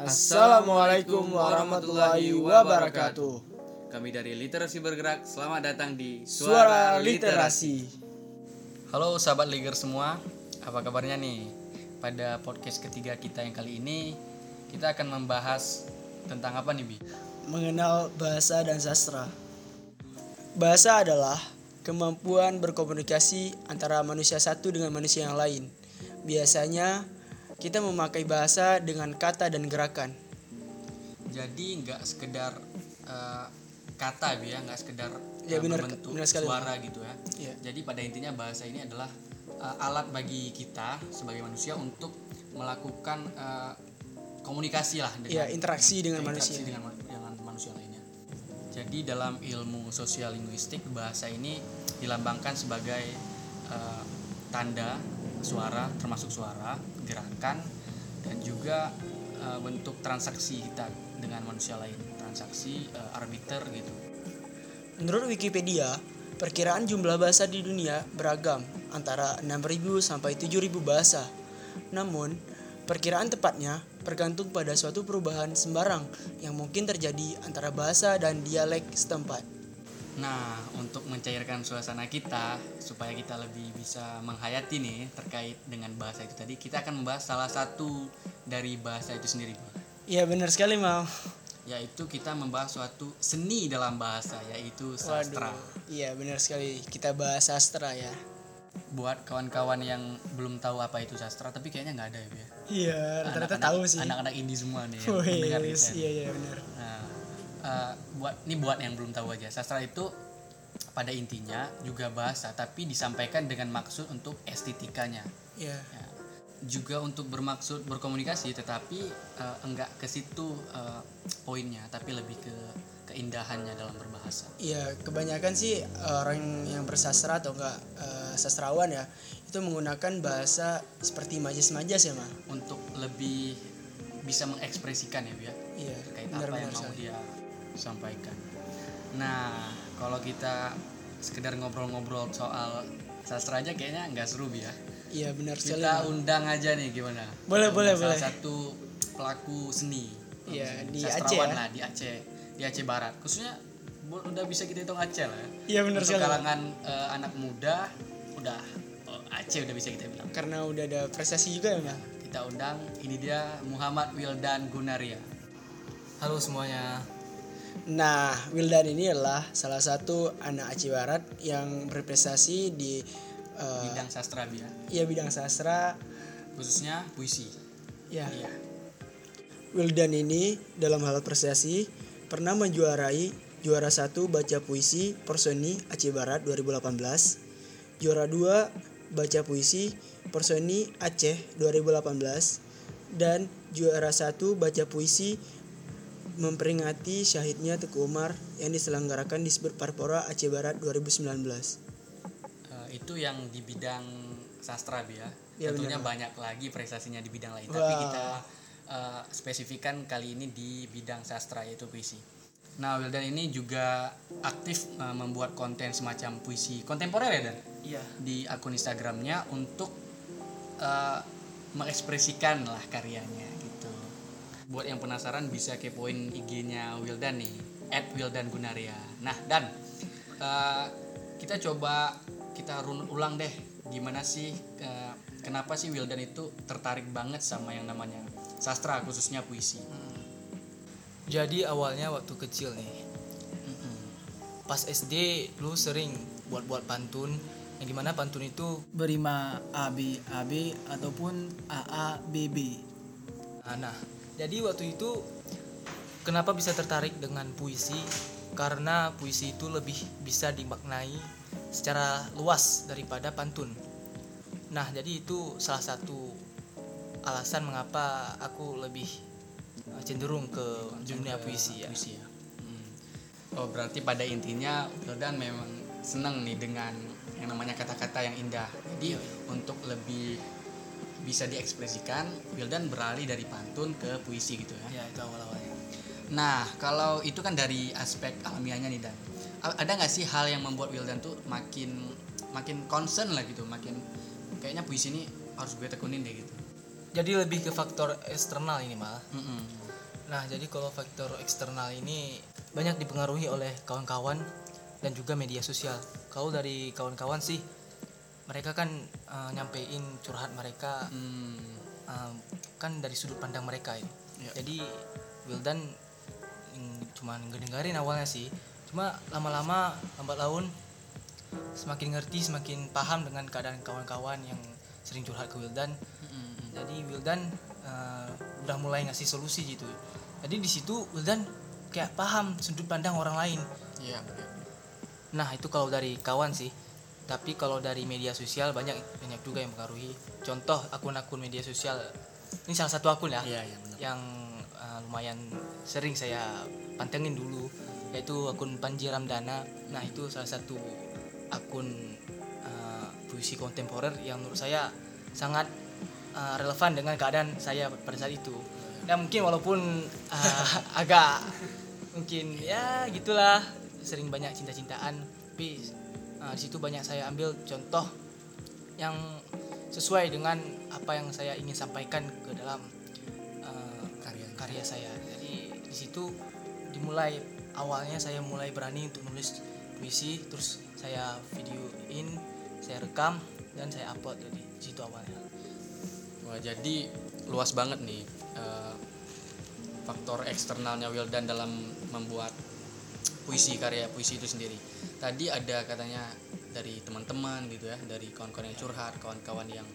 Assalamualaikum warahmatullahi wabarakatuh. Kami dari Literasi Bergerak, selamat datang di Suara Literasi. Halo sahabat Liger semua, apa kabarnya nih? Pada podcast ketiga kita yang kali ini, kita akan membahas tentang apa nih Bi? Mengenal bahasa dan sastra. Bahasa adalah kemampuan berkomunikasi antara manusia satu dengan manusia yang lain. Biasanya kita memakai bahasa dengan kata dan gerakan. Jadi nggak sekedar eh, kata Bi ya, nggak sekedar Ya, eh, benar- membentuk benar sekali, suara gitu ya. Iya. Jadi pada intinya bahasa ini adalah eh, alat bagi kita sebagai manusia untuk melakukan eh, komunikasi lah Ya, interaksi dengan interaksi manusia. dengan, dengan manusia lainnya. Jadi dalam ilmu sosial linguistik bahasa ini dilambangkan sebagai eh, tanda suara termasuk suara, gerakan dan juga eh, bentuk transaksi kita dengan manusia lain, transaksi eh, arbiter gitu. Menurut Wikipedia, perkiraan jumlah bahasa di dunia beragam antara 6.000 sampai 7.000 bahasa. Namun, perkiraan tepatnya bergantung pada suatu perubahan sembarang yang mungkin terjadi antara bahasa dan dialek setempat. Nah, untuk mencairkan suasana kita supaya kita lebih bisa menghayati nih terkait dengan bahasa itu tadi, kita akan membahas salah satu dari bahasa itu sendiri. Iya benar sekali mau. yaitu kita membahas suatu seni dalam bahasa yaitu sastra. Iya benar sekali. Kita bahas sastra ya. Buat kawan-kawan yang belum tahu apa itu sastra, tapi kayaknya nggak ada ya, ya. Iya rata-rata Anak-anak- tahu sih. Anak-anak indie semua nih Wih, mendengar kita. iya iya benar. Eh, buat ini buat yang belum tahu aja, sastra itu pada intinya juga bahasa, tapi disampaikan dengan maksud untuk estetikanya. Iya. Ya, juga untuk bermaksud berkomunikasi, tetapi eh, enggak ke situ eh, poinnya, tapi lebih ke keindahannya dalam berbahasa. Iya, kebanyakan sih orang yang bersastra atau enggak eh, sastrawan ya, itu menggunakan bahasa seperti majas-majas ya, Ma. Untuk lebih bisa mengekspresikan ya, Bu, ya. Iya, terkait apa yang mau dia sampaikan. Nah, kalau kita sekedar ngobrol-ngobrol soal sastra aja kayaknya nggak seru Bi, ya. Iya, benar sekali. Kita undang aja nih gimana? Boleh, boleh, boleh. Salah satu pelaku seni. Iya, di Aceh ya. lah di Aceh, di Aceh Barat. Khususnya udah bisa kita hitung Aceh lah. ya. Iya, benar sekali. kalangan eh, anak muda udah oh, Aceh udah bisa kita bilang. Karena udah ada prestasi juga ya, Ma. Kita undang ini dia Muhammad Wildan Gunaria. Halo semuanya. Nah, Wildan ini adalah salah satu anak Aceh Barat yang berprestasi di eh, Bidang sastra Bi, ya. ya bidang sastra. Khususnya puisi. Ya, Iya. Wildan ini dalam hal prestasi pernah menjuarai juara satu baca puisi Personi Aceh Barat 2018, juara dua baca puisi Personi Aceh 2018, dan juara satu baca puisi memperingati syahidnya Teguh Umar yang diselenggarakan di Sbir Parpora Aceh Barat 2019. Eh, itu yang di bidang sastra Bi, ya. Iya, Tentunya benar. banyak lagi prestasinya di bidang lain, Wah. tapi kita eh, spesifikkan kali ini di bidang sastra yaitu puisi. Nah, Wildan ini juga aktif eh, membuat konten semacam puisi kontemporer ya Dan Iya. di akun Instagramnya untuk eh, mengekspresikan lah karyanya. Buat yang penasaran bisa kepoin IG-nya Wildan nih, @wildangunaria. Nah, Dan eh, kita coba kita runut ulang deh gimana sih eh, kenapa sih Wildan itu tertarik banget sama yang namanya sastra khususnya puisi. Jadi awalnya waktu kecil nih, Mm-mm. pas SD lu sering buat-buat pantun yang di mana pantun itu berima AB AB ataupun AA BB. Nah, nah, jadi waktu itu kenapa bisa tertarik dengan puisi? Karena puisi itu lebih bisa dimaknai secara luas daripada pantun. Nah, jadi itu salah satu alasan mengapa aku lebih uh, cenderung ke dunia ke puisi ya. puisi ya. Hmm. Oh berarti pada intinya Wildan memang senang nih dengan yang namanya kata-kata yang indah. Jadi untuk lebih bisa diekspresikan, Wildan beralih dari pantun ke puisi gitu ya. Ya, itu awal-awalnya. Nah kalau itu kan dari aspek alamiahnya nih Dan. Ada nggak sih hal yang membuat Wildan tuh makin makin concern lah gitu, makin kayaknya puisi ini harus gue tekunin deh gitu. jadi lebih ke faktor eksternal ini malah Mm-mm. Nah, jadi kalau faktor eksternal ini banyak dipengaruhi oleh kawan-kawan dan juga media sosial. Kalau dari kawan-kawan sih, mereka kan eh, nyampein curhat mereka Hmm. eh, kan dari sudut pandang mereka itu. Ya. Jadi Wildan cuman ngedengerin awalnya sih, cuma lama-lama lambat laun semakin ngerti, semakin paham dengan keadaan kawan-kawan yang sering curhat ke Wildan Mm-mm. jadi Wildan eh, udah mulai ngasih solusi gitu jadi di situ Wildan kayak paham sudut pandang orang lain Iya, betul. nah itu kalau dari kawan sih tapi kalau dari media sosial banyak banyak juga yang mengaruhi contoh akun-akun media sosial. Ini salah satu akun ya iya benar. yang eh, lumayan sering saya pantengin dulu yaitu akun Panji Ramdana nah itu salah satu akun eh, puisi kontemporer yang menurut saya sangat eh, relevan dengan keadaan saya pada saat itu. Ya mungkin walaupun eh, agak mungkin ya gitulah sering banyak cinta-cintaan tapi eh, di situ banyak saya ambil contoh yang sesuai dengan apa yang saya ingin sampaikan ke dalam eh, Karyanya. karya saya. Jadi di situ dimulai awalnya saya mulai berani untuk nulis puisi, terus saya videoin, saya rekam dan saya upload. Jadi di situ awalnya. Wah, jadi luas banget nih eh, faktor eksternalnya Wildan dalam membuat puisi karya puisi itu sendiri. Tadi ada katanya dari teman-teman gitu ya, dari kawan-kawan yang curhat, kawan-kawan yang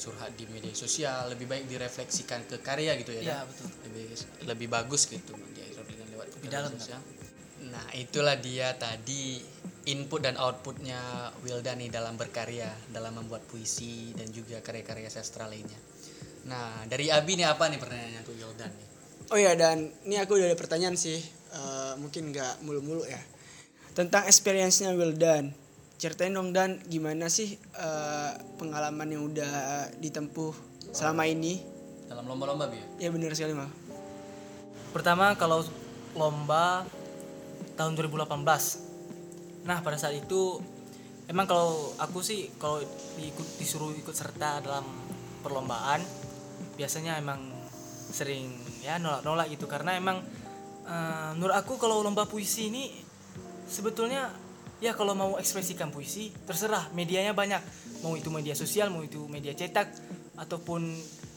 curhat di media sosial, lebih baik direfleksikan ke karya gitu ya. Iya, Dan? betul. Lebih lebih bagus gitu direfleksikan lewat Lebih media dalam, sosial. Nah, itulah dia tadi input dan outputnya Wildan nih dalam berkarya, dalam membuat puisi dan juga karya-karya sastra lainnya. Nah, dari Abi nih apa nih pertanyaannya untuk Wildan nih? Oh ya dan ini aku udah ada pertanyaan sih eh, mungkin nggak mulu-mulu ya tentang experience-nya Wildan. Ceritain dong Dan gimana sih eh, pengalaman yang udah ditempuh selama ini? Dalam lomba-lomba Bi ya? Ya benar sekali mal. Pertama kalau lomba tahun 2018. Nah, pada saat itu emang kalau aku sih kalau diikut disuruh ikut serta dalam perlombaan biasanya emang sering ya nolak-nolak gitu karena emang eh, menurut aku kalau lomba puisi ini sebetulnya ya kalau mau ekspresikan puisi terserah medianya banyak. Mau itu media sosial mau itu media cetak ataupun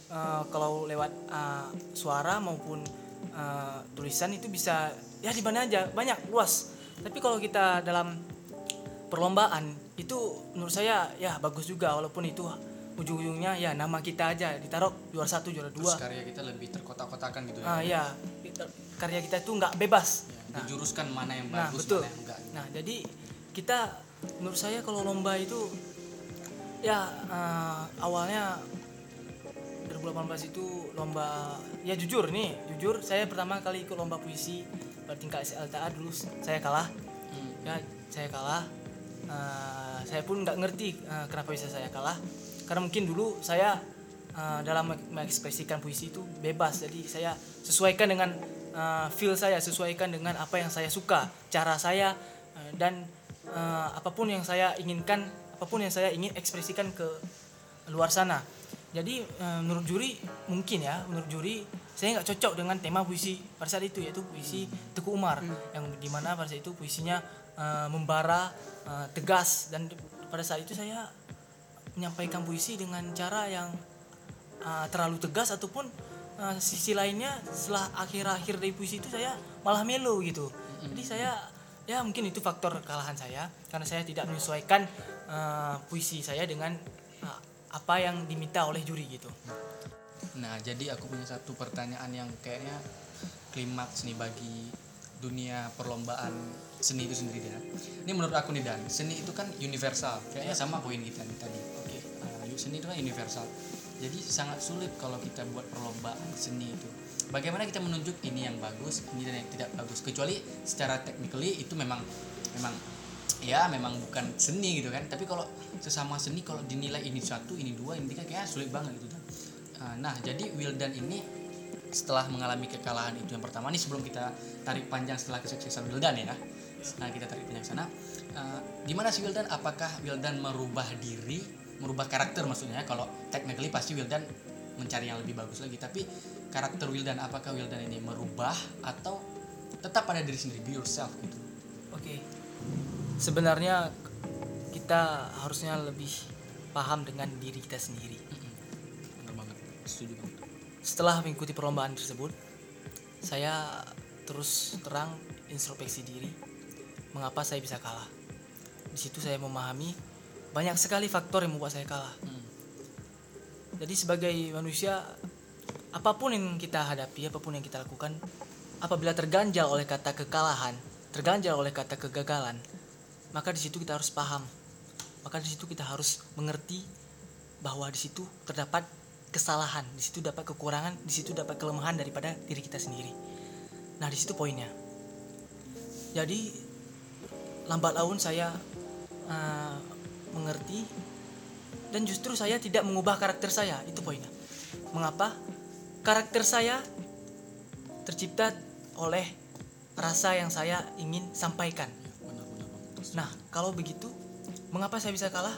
eh, kalau lewat eh, suara maupun eh, tulisan itu bisa ya di mana aja banyak luas. Tapi kalau kita dalam perlombaan itu menurut saya ya bagus juga walaupun itu ujung-ujungnya ya nama kita aja ditaruh juara satu juara Terus dua karya kita lebih terkotak-kotakan gitu ya. ah ya? kita- karya kita itu nggak bebas Ya, dijuruskan mana yang Nah, bagus, betul. mana yang enggak. Nah, jadi kita menurut saya kalau lomba itu ya eh, awalnya 2018 itu lomba ya jujur nih, jujur saya pertama kali ikut lomba puisi pada tingkat SLTA dulu saya kalah. Hmm. Ya, saya kalah. Eh, saya pun nggak ngerti eh, kenapa bisa saya kalah. Karena mungkin dulu saya eh, dalam meng- mengekspresikan puisi itu bebas. Jadi saya sesuaikan dengan eh, feel saya, sesuaikan dengan apa yang saya suka, cara saya eh, dan eh, apa pun yang saya inginkan, apa pun yang saya ingin ekspresikan ke luar sana. Jadi eh, menurut juri mungkin ya, menurut juri saya nggak cocok dengan tema puisi pada saat itu yaitu puisi Teguh Umar yang di mana pada saat itu puisinya eh, membara, eh, tegas dan pada saat itu saya menyampaikan puisi dengan cara yang eh, terlalu tegas ataupun eh, sisi lainnya setelah akhir-akhir dari puisi itu saya malah melo gitu. Jadi saya ya mungkin itu faktor kekalahan saya karena saya tidak menyesuaikan eh, puisi saya dengan eh, apa yang diminta oleh juri gitu. Nah, jadi aku punya satu pertanyaan yang kayaknya klimaks nih bagi dunia perlombaan seni itu sendiri ya. Ini menurut aku nih Dan, seni itu kan universal. Kayaknya sama poin kita nih tadi. Oke. Seni itu kan universal. Jadi sangat sulit kalau kita buat perlombaan seni itu. Bagaimana kita menunjuk ini yang bagus, ini dan yang tidak bagus. Kecuali secara technically itu memang memang ya memang bukan seni gitu kan. Tapi kalau sesama seni kalau dinilai ini satu, ini dua, ini tiga kayaknya sulit banget gitu Dan. Uh, Nah, jadi Wildan ini setelah mengalami kekalahan itu yang pertama nih sebelum kita tarik panjang setelah kesuksesan Wildan ya. Nah, kita tarik panjang sana. Uh, gimana sih Wildan? Apakah Wildan merubah diri, merubah karakter maksudnya? Kalau technically pasti Wildan mencari yang lebih bagus lagi tapi karakter Wildan apakah Wildan ini merubah atau tetap pada diri sendiri be yourself gitu Oke. Sebenarnya kita harusnya lebih paham dengan diri kita sendiri. bener banget setuju banget Setelah mengikuti perlombaan tersebut, saya terus terang introspeksi diri. Mengapa saya bisa kalah? Di situ saya memahami banyak sekali faktor yang membuat saya kalah. Hmm. Jadi sebagai manusia, apa pun yang kita hadapi, apa pun yang kita lakukan, apabila terganjal oleh kata kekalahan, terganjal oleh kata kegagalan, maka di situ kita harus paham. Maka di situ kita harus mengerti bahwa di situ terdapat kesalahan, di situ dapat kekurangan, di situ dapat kelemahan daripada diri kita sendiri. Nah, di situ poinnya. Jadi lambat laun saya uh, mengerti dan justru saya tidak mengubah karakter saya. Itu poinnya. Mengapa? Karakter saya tercipta oleh rasa yang saya ingin sampaikan. Nah kalau begitu mengapa saya bisa kalah?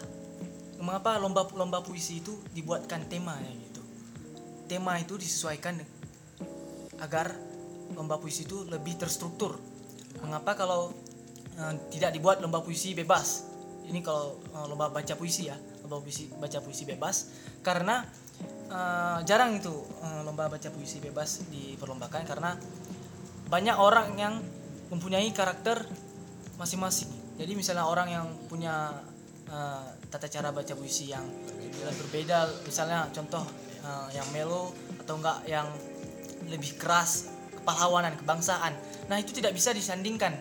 Mengapa lomba-lomba puisi itu dibuatkan tema ya gitu? Tema itu disesuaikan agar lomba puisi itu lebih terstruktur. Mengapa kalau eh, tidak dibuat lomba puisi bebas ini kalau eh, lomba baca puisi ya lomba puisi baca puisi bebas. Karena eh, jarang itu eh, lomba baca puisi bebas diperlombakan karena banyak orang yang mempunyai karakter masing-masing. Jadi misalnya orang yang punya eh, tata cara baca puisi yang berbeda misalnya contoh eh, yang melo atau enggak yang lebih keras kepahlawanan kebangsaan. Nah itu tidak bisa disandingkan.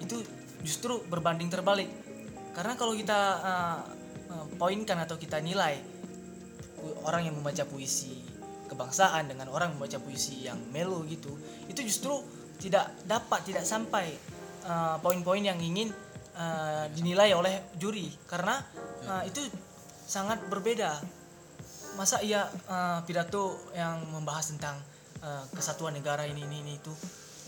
Itu justru berbanding terbalik karena kalau kita uh, poinkan atau kita nilai orang yang membaca puisi kebangsaan dengan orang membaca puisi yang melo gitu itu justru tidak dapat tidak sampai uh, poin-poin yang ingin uh, dinilai oleh juri. Karena uh, itu sangat berbeda. Masa iya uh, pidato yang membahas tentang uh, kesatuan negara ini ini, ini itu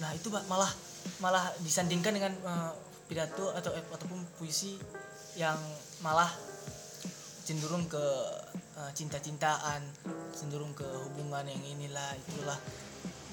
nah itu malah malah disandingkan dengan uh, pidato atau ataupun puisi yang malah cenderung ke uh, cinta-cintaan cenderung ke hubungan yang inilah itulah.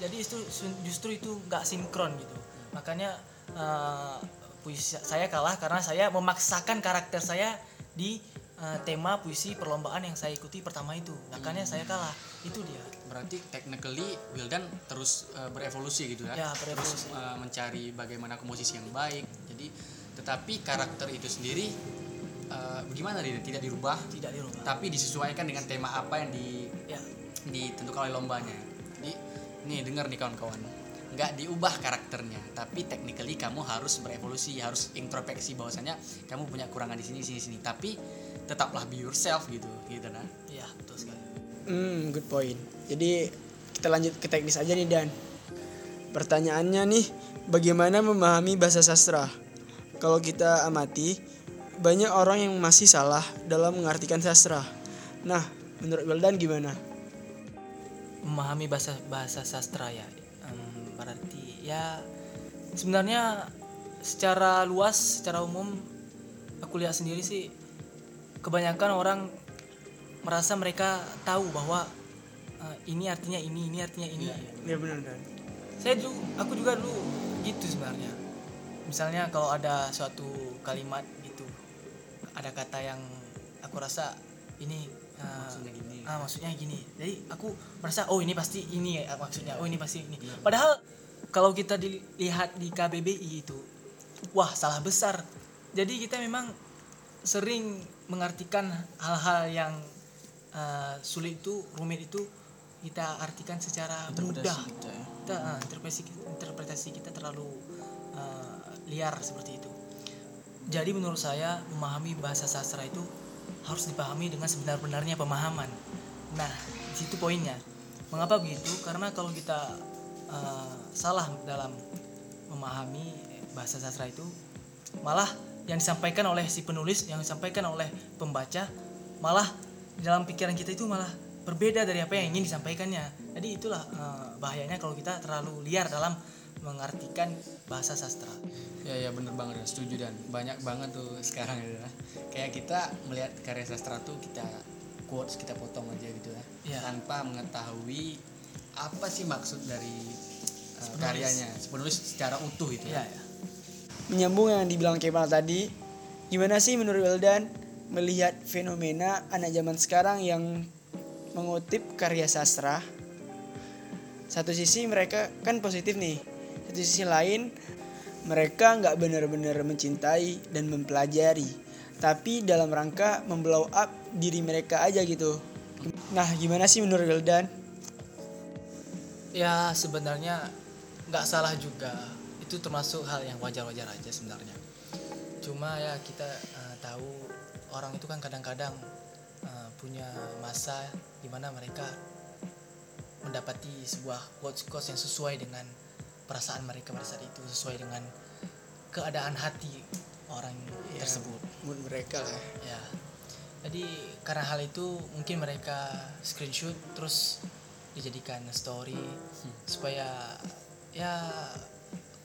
Jadi itu justru itu nggak sinkron gitu. Makanya uh, puisi saya kalah karena saya memaksakan karakter saya di uh, tema puisi perlombaan yang saya ikuti pertama itu. Makanya saya kalah. Itu dia. Berarti technically Wildan terus uh, berevolusi gitu ya, Ya, berevolusi. terus uh, mencari bagaimana komposisi yang baik jadi tetapi karakter itu sendiri uh, gimana dia tidak dirubah? Tidak dirubah. Tapi disesuaikan dengan tema apa yang di ya. ditentukan oleh lombanya. Jadi nih dengar nih kawan-kawan. Nggak diubah karakternya tapi technically kamu harus berevolusi harus introspeksi bahwasanya kamu punya kurangan di sini sini sini. Tapi tetaplah be yourself gitu gitu nah ya betul sekali. Hmm, good point. Jadi kita lanjut ke teknis aja nih Dan. Pertanyaannya nih, bagaimana memahami bahasa sastra? Kalau kita amati, banyak orang yang masih salah dalam mengartikan sastra. Nah, menurut Wildan gimana? memahami bahasa bahasa sastra ya Em, berarti ya sebenarnya secara luas secara umum aku lihat sendiri sih kebanyakan orang merasa mereka tahu bahwa eh, ini artinya ini ini artinya ini Ya benar Dan. saya dulu aku juga dulu gitu sebenarnya misalnya kalau ada suatu kalimat gitu ada kata yang aku rasa ini uh, Maksudnya gini. ah maksudnya gini. Jadi aku merasa oh ini pasti ini ya maksudnya oh ini pasti ini. Padahal kalau kita dilihat di KBBI itu wah salah besar. Jadi kita memang sering mengartikan hal-hal yang uh, sulit itu rumit itu kita artikan secara mudah. kita ya. kita uh, interpretasi interpretasi kita terlalu liar seperti itu. Jadi menurut saya memahami bahasa sastra itu harus dipahami dengan sebenar-benarnya pemahaman. Nah, di situ poinnya. Mengapa begitu? Karena kalau kita uh, salah dalam memahami bahasa sastra itu, malah yang disampaikan oleh si penulis, yang disampaikan oleh pembaca, malah dalam pikiran kita itu malah berbeda dari apa yang ingin disampaikannya. Jadi itulah uh, bahayanya kalau kita terlalu liar dalam mengartikan bahasa sastra. ya ya bener banget setuju dan banyak banget tuh sekarang ya kayak kita melihat karya sastra tuh kita quotes kita potong aja gitu ya Iya. tanpa mengetahui apa sih maksud dari uh, karyanya penulis secara utuh itu Iya, ya. Menyambung yang dibilang Kemal tadi, gimana sih menurut Wildan melihat fenomena anak zaman sekarang yang mengutip karya sastra? Satu sisi mereka kan positif nih, satu sisi lain mereka nggak benar-benar mencintai dan mempelajari, tapi dalam rangka memblow up diri mereka aja gitu. Nah, gimana sih menurut Wildan? Ya sebenarnya nggak salah juga. Itu termasuk hal yang wajar-wajar aja sebenarnya. Cuma ya kita eh, tahu orang itu kan kadang-kadang eh, punya masa di mana mereka mendapati sebuah quotes quotes yang sesuai dengan perasaan mereka pada saat itu, sesuai dengan keadaan hati orang Ya, tersebut. Mood mereka lah. Ya. Jadi karena hal itu mungkin mereka screenshot terus dijadikan story supaya ya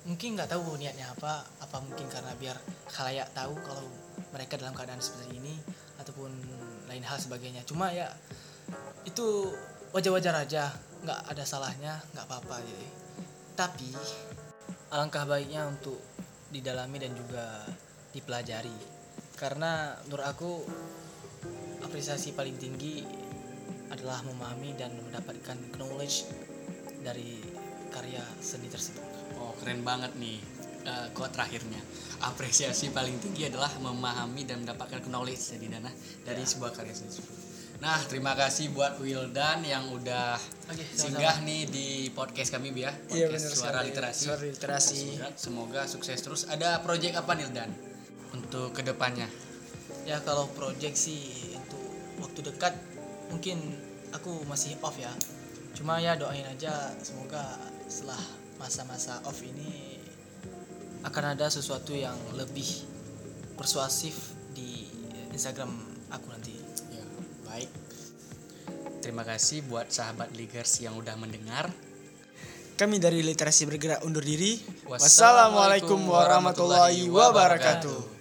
mungkin nggak tahu niatnya apa apa mungkin karena biar khalayak tahu kalau mereka dalam keadaan seperti ini ataupun lain hal sebagainya cuma ya itu wajar-wajar aja nggak ada salahnya nggak apa-apa jadi tapi alangkah baiknya untuk didalami dan juga dipelajari karena menurut aku apresiasi paling tinggi adalah memahami dan mendapatkan knowledge dari karya seni tersebut. Oh keren banget nih uh, quote terakhirnya. Apresiasi paling tinggi adalah memahami dan mendapatkan knowledge jadi dana dari sebuah karya seni tersebut. Nah terima kasih buat Wildan yang udah sama-sama. singgah nih di podcast kami ya. Iya Podcast benar Suara sekali. Literasi. Suara literasi. Semoga sukses terus. Ada project apa nih Dan untuk ke depannya? Ya kalau project sih untuk waktu dekat mungkin aku masih off ya. Cuma ya doain aja semoga setelah masa-masa off ini akan ada sesuatu yang lebih persuasif di Instagram aku nanti. Baik. Terima kasih buat sahabat Ligers yang udah mendengar. Kami dari Literasi Bergerak undur diri. Wassalamualaikum warahmatullahi wabarakatuh.